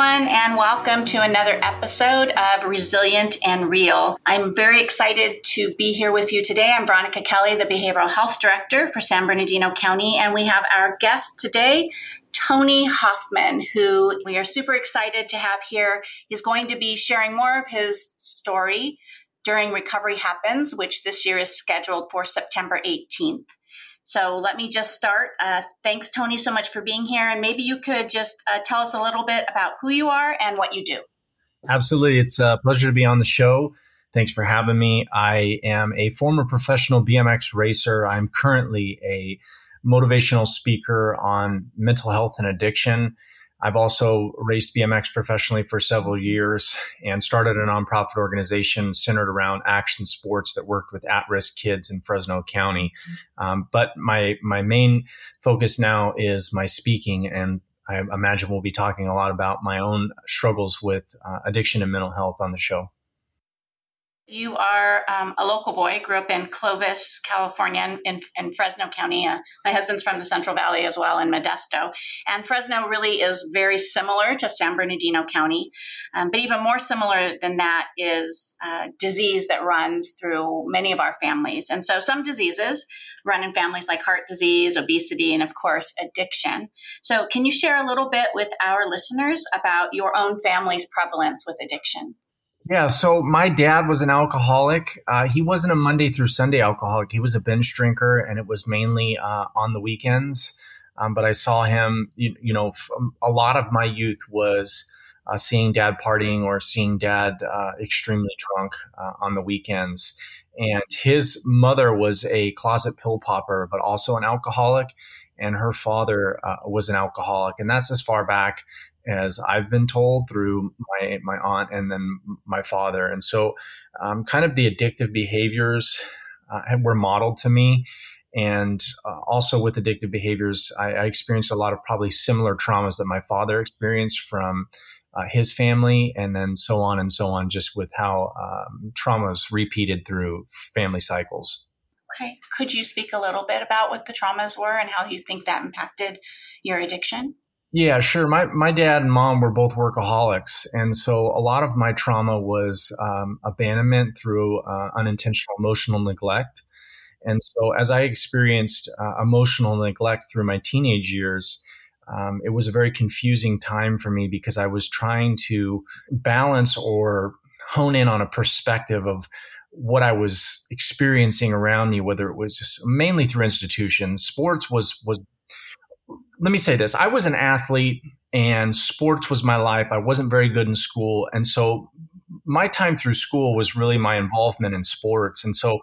everyone, and welcome to another episode of Resilient and Real. I'm very excited to be here with you today. I'm Veronica Kelley, the Behavioral Health Director for San Bernardino County, and we have our guest today, Tony Hoffman, who we are super excited to have here. He's going to be sharing more of his story during Recovery Happens, which this year is scheduled for September 18th. So let me just start. Uh, thanks, Tony, so much for being here. And maybe you could just uh, tell us a little bit about who you are and what you do. Absolutely. It's a pleasure to be on the show. Thanks for having me. I am a former professional BMX racer. I'm currently a motivational speaker on mental health and addiction. I've also raced BMX professionally for several years and started a nonprofit organization centered around action sports that worked with at-risk kids in Fresno County. Um, but my my main focus now is my speaking, and I imagine we'll be talking a lot about my own struggles with uh, addiction and mental health on the show. You are um, a local boy, grew up in Clovis, California, in, in Fresno County. Uh, my husband's from the Central Valley as well, in Modesto. And Fresno really is very similar to San Bernardino County. Um, but even more similar than that is uh, disease that runs through many of our families. And so some diseases run in families like heart disease, obesity, and of course, addiction. So, can you share a little bit with our listeners about your own family's prevalence with addiction? Yeah, so my dad was an alcoholic. Uh, he wasn't a Monday through Sunday alcoholic. He was a binge drinker, and it was mainly uh, on the weekends. Um, but I saw him, you, you know, a lot of my youth was uh, seeing dad partying or seeing dad uh, extremely drunk uh, on the weekends. And his mother was a closet pill popper, but also an alcoholic. And her father uh, was an alcoholic. And that's as far back as I've been told through my my aunt and then my father. And so, um, kind of the addictive behaviors uh, were modeled to me. And uh, also with addictive behaviors, I, I, experienced a lot of probably similar traumas that my father experienced from uh, his family, and then so on and so on, just with how um, traumas repeated through family cycles. Okay. Could you speak a little bit about what the traumas were and how you think that impacted your addiction? Yeah, sure. My my dad and mom were both workaholics, and so a lot of my trauma was um, abandonment through uh, unintentional emotional neglect. And so, as I experienced uh, emotional neglect through my teenage years, um, it was a very confusing time for me because I was trying to balance or hone in on a perspective of what I was experiencing around me, whether it was mainly through institutions. Sports was was let me say this I was an athlete and sports was my life. I wasn't very good in school. And so my time through school was really my involvement in sports. And so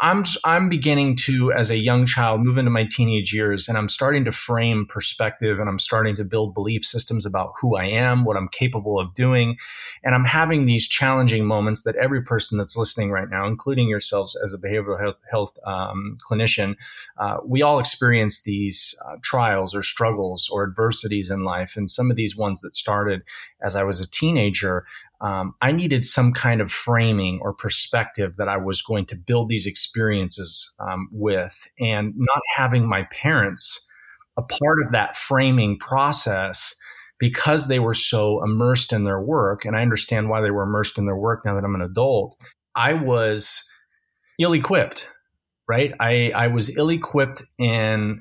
I'm I'm beginning to, as a young child, move into my teenage years, and I'm starting to frame perspective, and I'm starting to build belief systems about who I am, what I'm capable of doing, and I'm having these challenging moments that every person that's listening right now, including yourselves as a behavioral health, health um, clinician, uh, we all experience these uh, trials or struggles or adversities in life, and some of these ones that started as I was a teenager um, I needed some kind of framing or perspective that I was going to build these experiences um, with, and not having my parents a part of that framing process because they were so immersed in their work. And I understand why they were immersed in their work now that I'm an adult. I was ill equipped, right? I, I was ill equipped in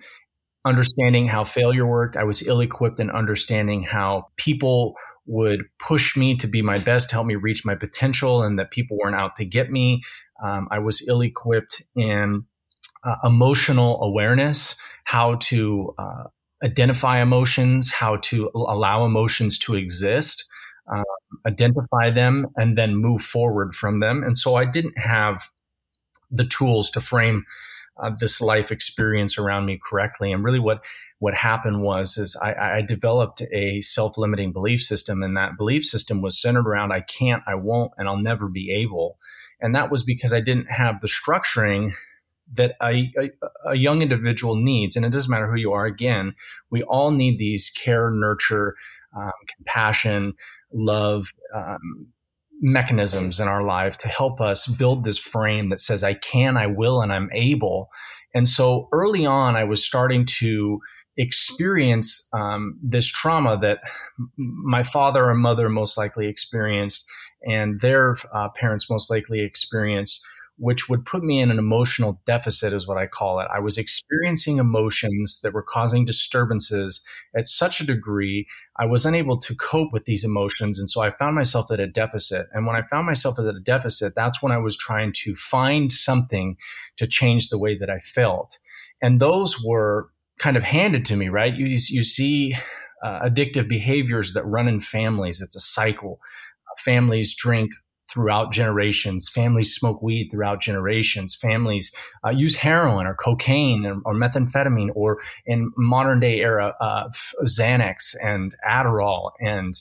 understanding how failure worked. I was ill equipped in understanding how people would push me to be my best, help me reach my potential, and that people weren't out to get me. Um, I was ill equipped in uh, emotional awareness, how to uh, identify emotions, how to allow emotions to exist, um, identify them, and then move forward from them. And so I didn't have the tools to frame uh, this life experience around me correctly. And really, what what happened was is I, I developed a self-limiting belief system, and that belief system was centered around I can't, I won't, and I'll never be able. And that was because I didn't have the structuring that a, a, a, young individual needs. And it doesn't matter who you are. Again, we all need these care, nurture, um, compassion, love um, mechanisms in our life to help us build this frame that says, I can, I will, and I'm able. And so early on, I was starting to experience um, this trauma that my father or mother most likely experienced and their uh, parents most likely experienced which would put me in an emotional deficit, is what I call it. I was experiencing emotions that were causing disturbances at such a degree, I was unable to cope with these emotions. And so I found myself at a deficit. And when I found myself at a deficit, that's when I was trying to find something to change the way that I felt. And those were kind of handed to me, right? You, you see uh, addictive behaviors that run in families, it's a cycle. Families drink throughout generations. Families smoke weed throughout generations. Families uh, use heroin or cocaine or, or, methamphetamine or in modern day era, uh, Xanax and Adderall and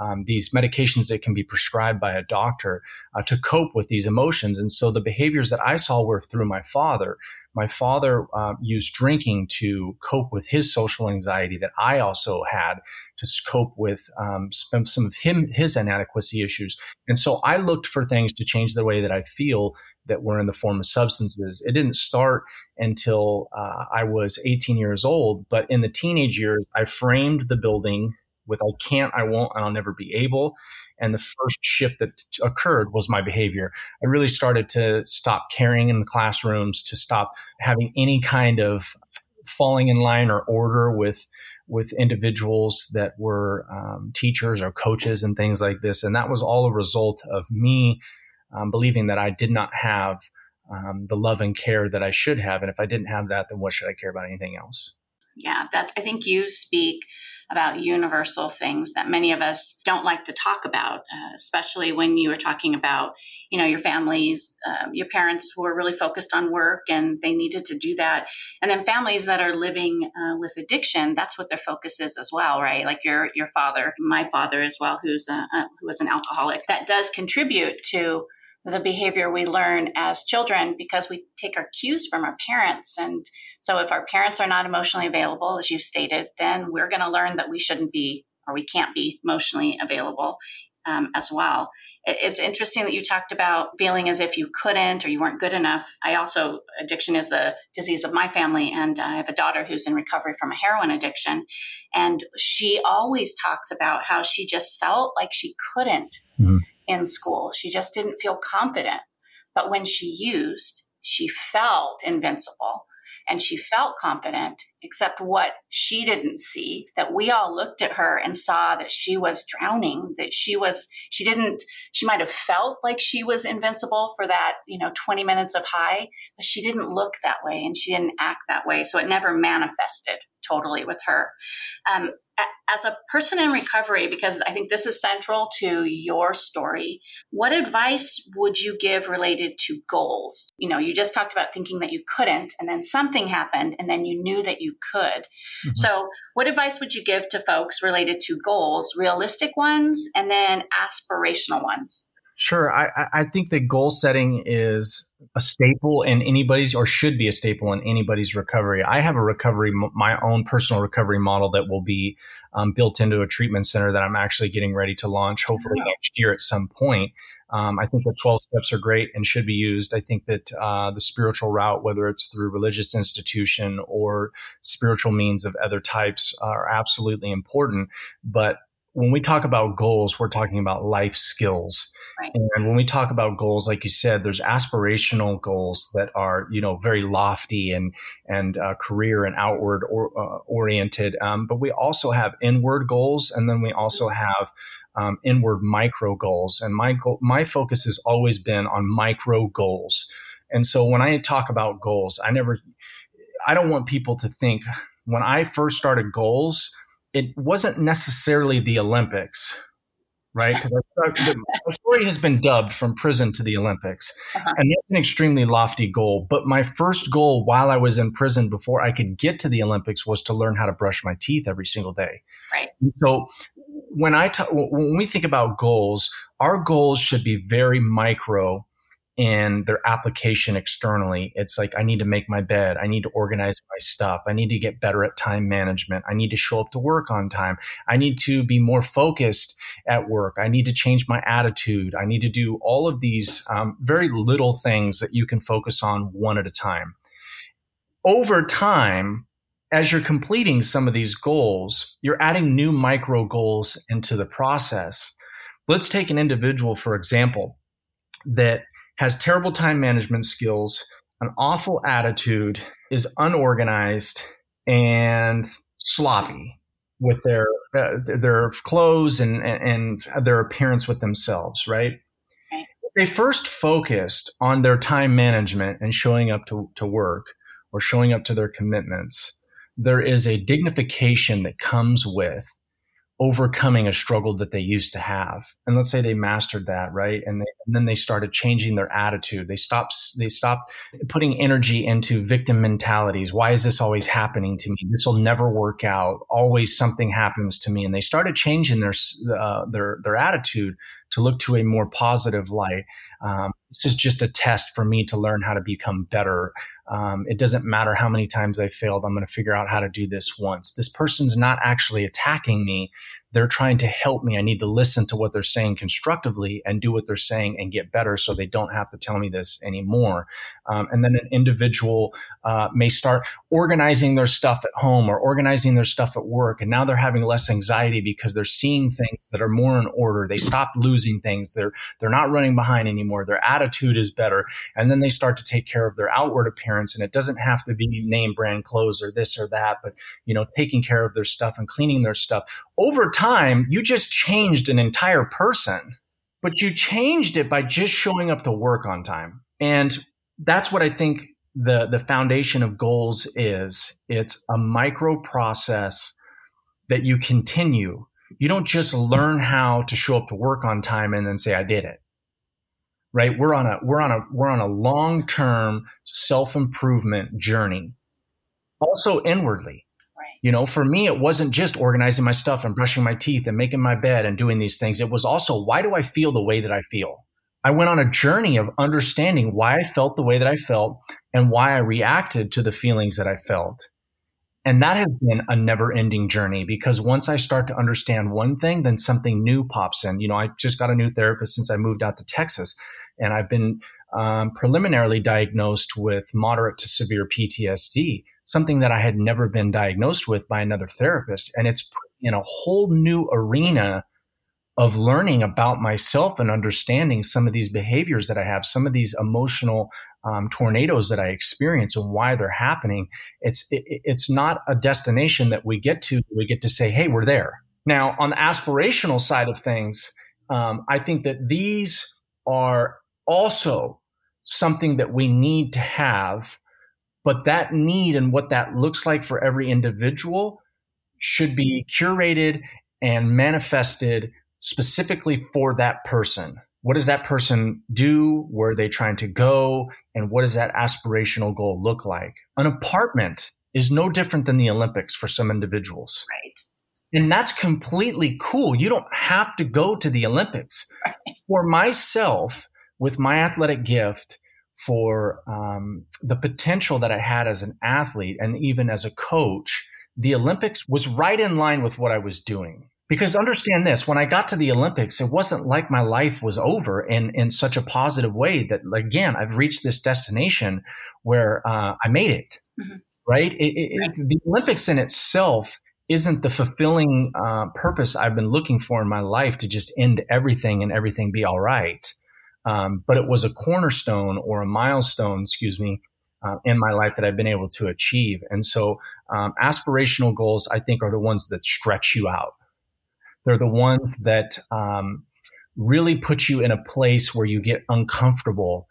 um, these medications that can be prescribed by a doctor uh, to cope with these emotions. And so the behaviors that I saw were through my father. My father uh, used drinking to cope with his social anxiety that I also had to cope with um, some, of him his inadequacy issues. And so I looked for things to change the way that I feel that were in the form of substances. It didn't start until uh, I was 18 years old, but in the teenage years, I framed the building with I can't, I won't, and I'll never be able. And the first shift that t- occurred was my behavior. I really started to stop caring in the classrooms, to stop having any kind of falling in line or order with with individuals that were um, teachers or coaches and things like this. And that was all a result of me um, believing that I did not have um, the love and care that I should have. And if I didn't have that, then what should I care about anything else? Yeah, that's. I think you speak about universal things that many of us don't like to talk about, uh, especially when you were talking about, you know, your families, um, your parents were really focused on work and they needed to do that. And then families that are living uh, with addiction, that's what their focus is as well, right? Like your your father, my father as well, who's a, a who was an alcoholic. That does contribute to the behavior we learn as children because we take our cues from our parents. And so if our parents are not emotionally available, as you stated, then we're going to learn that we shouldn't be or we can't be emotionally available um, as well. It, it's interesting that you talked about feeling as if you couldn't or you weren't good enough. I also, addiction is the disease of my family, and I have a daughter who's in recovery from a heroin addiction. And she always talks about how she just felt like she couldn't. Mm-hmm in school. She just didn't feel confident. But when she used, she felt invincible and she felt confident, except what she didn't see that we all looked at her and saw that she was drowning, that she was, she didn't, she might have felt like she was invincible for that, you know, 20 minutes of high, but she didn't look that way and she didn't act that way. So it never manifested totally with her. Um, as a person in recovery, because I think this is central to your story, what advice would you give related to goals? You know, you just talked about thinking that you couldn't, and then something happened, and then you knew that you could. Mm-hmm. So, what advice would you give to folks related to goals, realistic ones, and then aspirational ones? Sure. I, I think that goal setting is a staple in anybody's or should be a staple in anybody's recovery. I have a recovery, my own personal recovery model that will be um, built into a treatment center that I'm actually getting ready to launch hopefully oh. next year at some point. Um, I think the 12 steps are great and should be used. I think that uh, the spiritual route, whether it's through religious institution or spiritual means of other types, are absolutely important. But when we talk about goals, we're talking about life skills. Right. And when we talk about goals, like you said, there's aspirational goals that are, you know, very lofty and and uh, career and outward or, uh, oriented. Um, but we also have inward goals, and then we also mm-hmm. have um, inward micro goals. And my goal, my focus has always been on micro goals. And so when I talk about goals, I never, I don't want people to think when I first started goals it wasn't necessarily the Olympics, right? Because the story has been dubbed from prison to the Olympics, uh-huh. and that's an extremely lofty goal. But my first goal while I was in prison, before I could get to the Olympics, was to learn how to brush my teeth every single day. Right. so when I t- when we think about goals, our goals should be very micro in their application externally. It's like, I need to make my bed. I need to organize my stuff. I need to get better at time management. I need to show up to work on time. I need to be more focused at work. I need to change my attitude. I need to do all of these um, very little things that you can focus on one at a time. Over time, as you're completing some of these goals, you're adding new micro goals into the process. Let's take an individual, for example, that has terrible time management skills, an awful attitude, is unorganized, and sloppy with their uh, their clothes and and their appearance with themselves, right? right? They first focused on their time management and showing up to, to work or showing up to their commitments. There is a dignification that comes with overcoming a struggle that they used to have. And let's say they mastered that right? And, they, and, then they started changing their attitude. They stopped they stopped putting energy into victim mentalities. Why is this always happening to me? This will never work out. Always something happens to me. And they started changing their uh, their their attitude to look to a more positive light. Um, this is just a test for me to learn how to become better um, it doesn't matter how many times I failed. I'm going to figure out how to do this once. This person's not actually attacking me. They're trying to help me. I need to listen to what they're saying constructively and do what they're saying and get better so they don't have to tell me this anymore. Um, and then an individual uh, may start organizing their stuff at home or organizing their stuff at work. And now they're having less anxiety because they're seeing things that are more in order. They stop losing things. They're, they're not running behind anymore. Their attitude is better. And then they start to take care of their outward appearance appearance and it doesn't have to be name brand clothes or this or that but you know taking care of their stuff and cleaning their stuff. Over time you just changed an entire person but you changed it by just showing up to work on time. And that's what i think the the foundation of goals is. It's a micro process that you continue. You don't just learn how to show up to work on time and then say i did it right? We're on a we're on a we're on a long term self improvement journey. Also inwardly. Right. You know, for me, it wasn't just organizing my stuff and brushing my teeth and making my bed and doing these things. It was also why do I feel the way that I feel? I went on a journey of understanding why I felt the way that I felt and why I reacted to the feelings that I felt. And that has been a never ending journey because once I start to understand one thing, then something new pops in. You know, I just got a new therapist since I moved out to Texas and I've been um, preliminarily diagnosed with moderate to severe PTSD, something that I had never been diagnosed with by another therapist. And it's in a whole new arena of learning about myself and understanding some of these behaviors that I have, some of these emotional um, tornadoes that I experience and why they're happening. It's it, it's not a destination that we get to. We get to say, "Hey, we're there." Now, on the aspirational side of things, um, I think that these are also something that we need to have, but that need and what that looks like for every individual should be curated and manifested specifically for that person. What does that person do? Where are they trying to go? And what does that aspirational goal look like? An apartment is no different than the Olympics for some individuals. Right. And that's completely cool. You don't have to go to the Olympics. Right. For myself, with my athletic gift for um, the potential that I had as an athlete and even as a coach, the Olympics was right in line with what I was doing. Because understand this, when I got to the Olympics, it wasn't like my life was over in, in such a positive way that, again, I've reached this destination where uh, I made it, mm-hmm. right? It, it, right? the Olympics in itself isn't the fulfilling uh, purpose I've been looking for in my life to just end everything and everything be all right. Um, but it was a cornerstone or a milestone, excuse me, uh, in my life that I've been able to achieve. And so, um, aspirational goals, I think, are the ones that stretch you out. They're the ones that um, really put you in a place where you get uncomfortable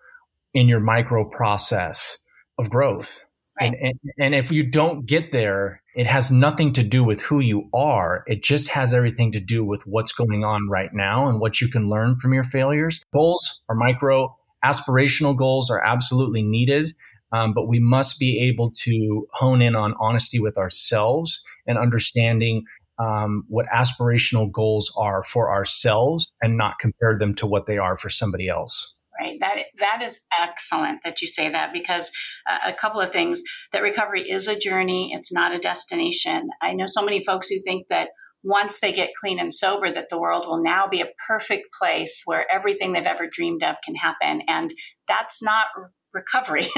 in your micro process of growth. Right. And, and, and if you don't get there, it has nothing to do with who you are. It just has everything to do with what's going on right now and what you can learn from your failures. Goals are micro, aspirational goals are absolutely needed. Um, but we must be able to hone in on honesty with ourselves and understanding um, what aspirational goals are for ourselves and not compare them to what they are for somebody else. Right. That that is excellent that you say that because uh, a couple of things that recovery is a journey. It's not a destination. I know so many folks who think that once they get clean and sober that the world will now be a perfect place where everything they've ever dreamed of can happen. And that's not recovery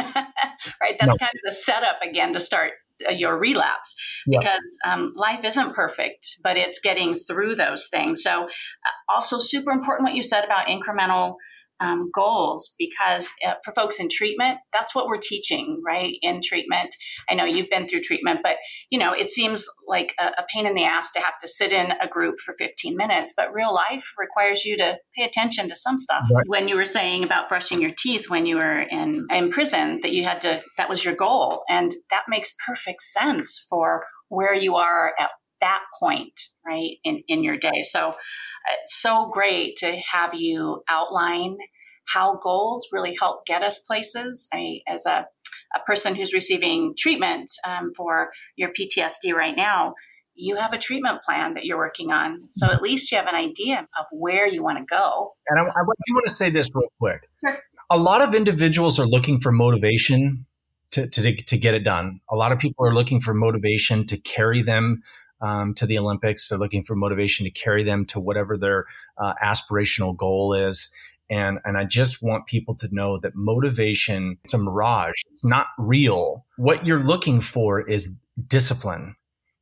right? That's no. kind of the setup again to start your relapse yeah. because um, life isn't perfect, but it's getting through those things. So, uh, also super important what you said about incremental um, goals because uh, for folks in treatment, that's what we're teaching, right? In treatment, I know you've been through treatment, but you know it seems like a, a, pain in the ass to have to sit in a group for 15 minutes, but real life requires you to pay attention to some stuff. Right. When you were saying about brushing your teeth when you were in in prison, that you had to that was your goal, and that makes perfect sense for where you are at that point, right in in your day. So it's so great to have you outline how goals really help get us places. I, as a, a person who's receiving treatment um, for your PTSD right now, you have a treatment plan that you're working on. So at least you have an idea of where you want to go. And I, I do want to say this real quick. Sure. A lot of individuals are looking for motivation to, to, to get it done. A lot of people are looking for motivation to carry them um, to the Olympics. They're looking for motivation to carry them to whatever their uh, aspirational goal is. And, and I just want people to know that motivation, it's a mirage. It's not real. What you're looking for is discipline.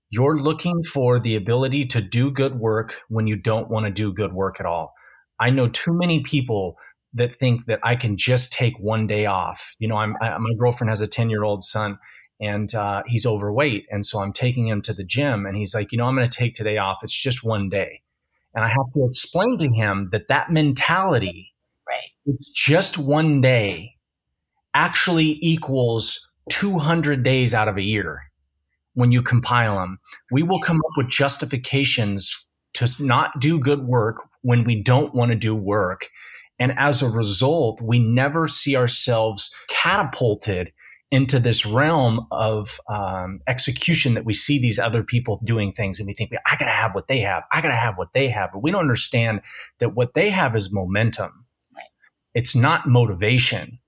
You're looking for the ability to do good work when you don't want to do good work at all. I know too many people that think that I can just take one day off. You know, I'm, I, my girlfriend has a 10 year old son and uh, he's overweight. And so I'm taking him to the gym and he's like, you know, I'm going to take today off. It's just one day. And I have to explain to him that that mentality, right. it's just one day, actually equals 200 days out of a year when you compile them. We will come up with justifications to not do good work when we don't want to do work. And as a result, we never see ourselves catapulted into this realm of um, execution that we see these other people doing things and we think i gotta have what they have. I gotta have what they have. But we don't understand that what they have is momentum. Right. it's not motivation.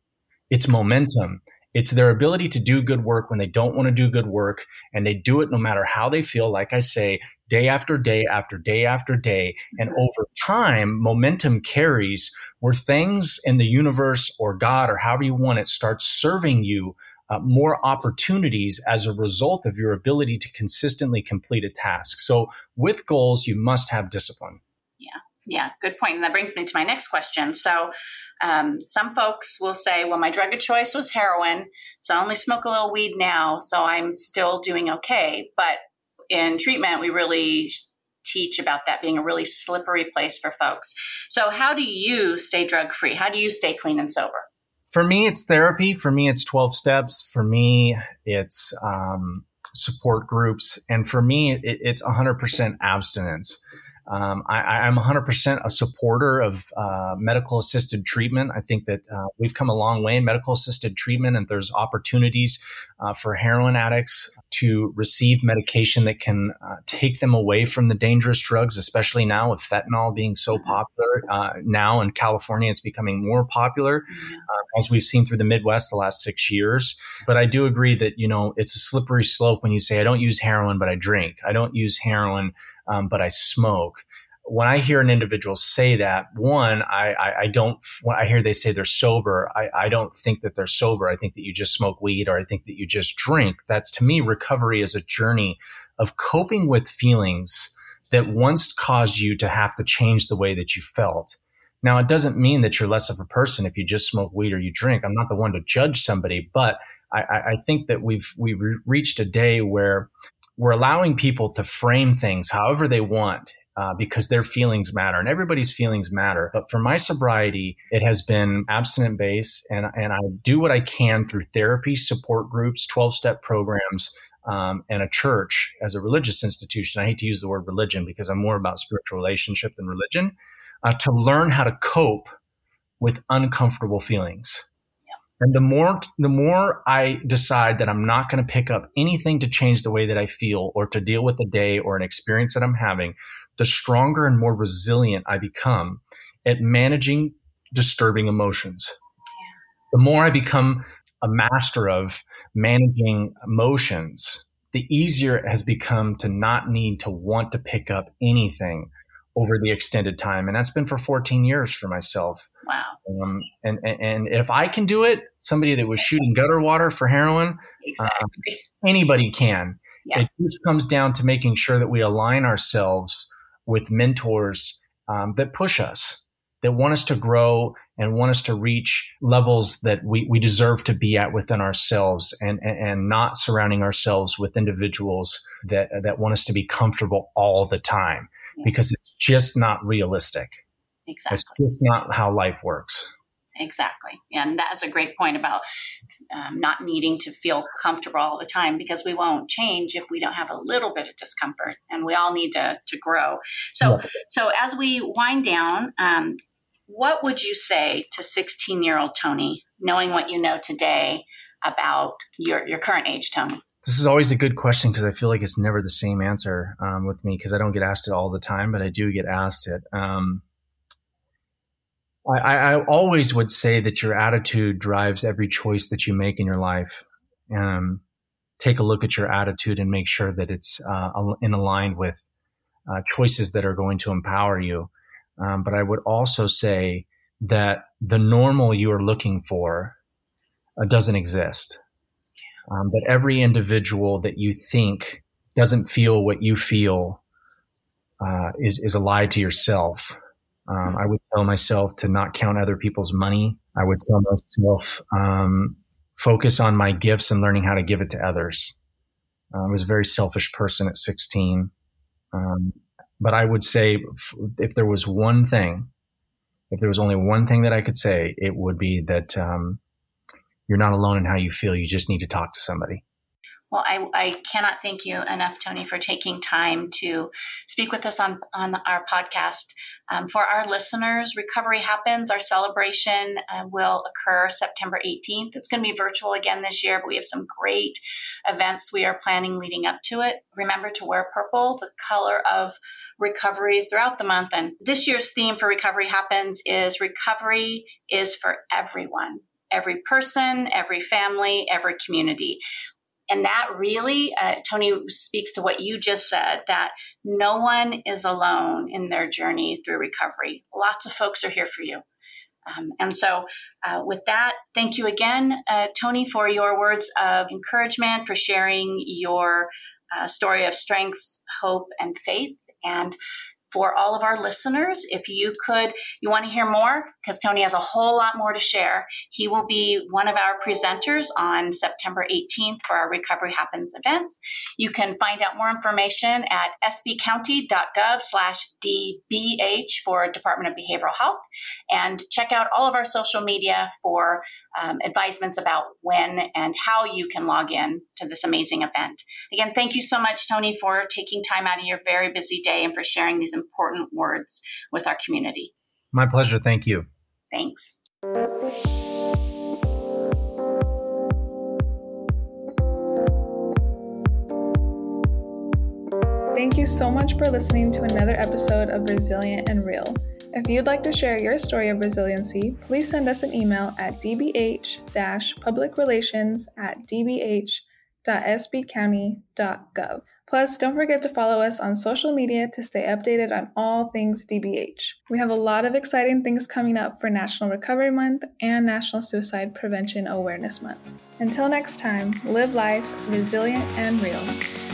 It's momentum. It's their ability to do good work when they don't want to do good work and they do it no matter how they feel like i say day after day after day after day. And mm-hmm. over time momentum carries where things in the universe or god or however you want it starts serving you uh, more opportunities as a result of your ability to consistently complete a task. So, with goals, you must have discipline. Yeah, yeah, good point. And that brings me to my next question. So, um, some folks will say, well, my drug of choice was heroin, so I only smoke a little weed now, so I'm still doing okay. But in treatment, we really teach about that being a really slippery place for folks. So, how do you stay drug free? How do you stay clean and sober? For me, it's therapy. For me, it's 12 steps. For me, it's um, support groups. And for me, it, it's 100% abstinence. Um, I, am 100% a supporter of uh, medical assisted treatment. I think that uh, we've come a long way in medical assisted treatment, and there's opportunities uh, for heroin addicts to receive medication that can uh, take them away from the dangerous drugs, especially now with fentanyl being so mm-hmm. popular. Uh, now in California, it's becoming more popular, mm-hmm. uh, as we've seen through the Midwest the last six years. But I do agree that, you know, it's a slippery slope when you say, I don't use heroin, but I drink. I don't use heroin um, but I smoke. When I hear an individual say that, one, I, I, I don't, when I hear they say they're sober, I, I don't think that they're sober. I think that you just smoke weed or I think that you just drink. That's to me, recovery is a journey of coping with feelings that once caused you to have to change the way that you felt. Now, it doesn't mean that you're less of a person if you just smoke weed or you drink. I'm not the one to judge somebody, but I, I think that we've we've reached a day where we're allowing people to frame things however they want uh, because their feelings matter and everybody's feelings matter. But for my sobriety, it has been abstinent based and, and I do what I can through therapy, support groups, 12 step programs, um, and a church as a religious institution. I hate to use the word religion because I'm more about spiritual relationship than religion uh, to learn how to cope with uncomfortable feelings. And the more the more I decide that I'm not going to pick up anything to change the way that I feel or to deal with a day or an experience that I'm having, the stronger and more resilient I become at managing disturbing emotions. The more I become a master of managing emotions, the easier it has become to not need to want to pick up anything over the extended time. And that's been for 14 years for myself. Wow. Um, and, and, and if I can do it, somebody that was shooting gutter water for heroin, exactly. uh, anybody can. Yeah. It just comes down to making sure that we align ourselves with mentors um, that push us, that want us to grow and want us to reach levels that we, we deserve to be at within ourselves and, and, and not surrounding ourselves with individuals that, that want us to be comfortable all the time yeah. because it's just not realistic. Exactly. It's just not how life works. Exactly. And that's a great point about um, not needing to feel comfortable all the time because we won't change if we don't have a little bit of discomfort and we all need to, to grow. So, yeah. so as we wind down, um, what would you say to 16 year old Tony, knowing what you know today about your, your current age, Tony? This is always a good question because I feel like it's never the same answer um, with me because I don't get asked it all the time, but I do get asked it. Um, I, I, always would say that your attitude drives every choice that you make in your life. Um, take a look at your attitude and make sure that it's uh, in aligned with uh, choices that are going to empower you. Um, but I would also say that the normal you are looking for uh, doesn't exist. Um, that every individual that you think doesn't feel what you feel uh, is is a lie to yourself. Um, I would tell myself to not count other people's money. I would tell myself um, focus on my gifts and learning how to give it to others. Uh, I was a very selfish person at 16. Um, but I would say if there was one thing, if there was only one thing that I could say, it would be that um, you're not alone in how you feel. You just need to talk to somebody. Well, I, I cannot thank you enough, Tony, for taking time to speak with us on, on our podcast. Um, for our listeners, Recovery Happens, our celebration uh, will occur September 18th. It's going to be virtual again this year, but we have some great events we are planning leading up to it. Remember to wear purple, the color of recovery throughout the month. And this year's theme for Recovery Happens is Recovery is for everyone every person, every family, every community. And that really, uh, Tony speaks to what you just said that no one is alone in their journey through recovery. Lots of folks are here for you. Um, and so, uh, with that, thank you again, uh, Tony, for your words of encouragement, for sharing your uh, story of strength, hope, and faith. And for all of our listeners. If you could, you want to hear more, because Tony has a whole lot more to share. He will be one of our presenters on September 18th for our Recovery Happens events. You can find out more information at sbcounty.gov slash DBH for Department of Behavioral Health and check out all of our social media for um, advisements about when and how you can log in to this amazing event. Again, thank you so much, Tony, for taking time out of your very busy day and for sharing these important words with our community. My pleasure. Thank you. Thanks. Thank you so much for listening to another episode of Resilient and Real. If you'd like to share your story of resiliency, please send us an email at dbh publicrelations at dbh.sbcounty.gov. Plus, don't forget to follow us on social media to stay updated on all things DBH. We have a lot of exciting things coming up for National Recovery Month and National Suicide Prevention Awareness Month. Until next time, live life resilient and real.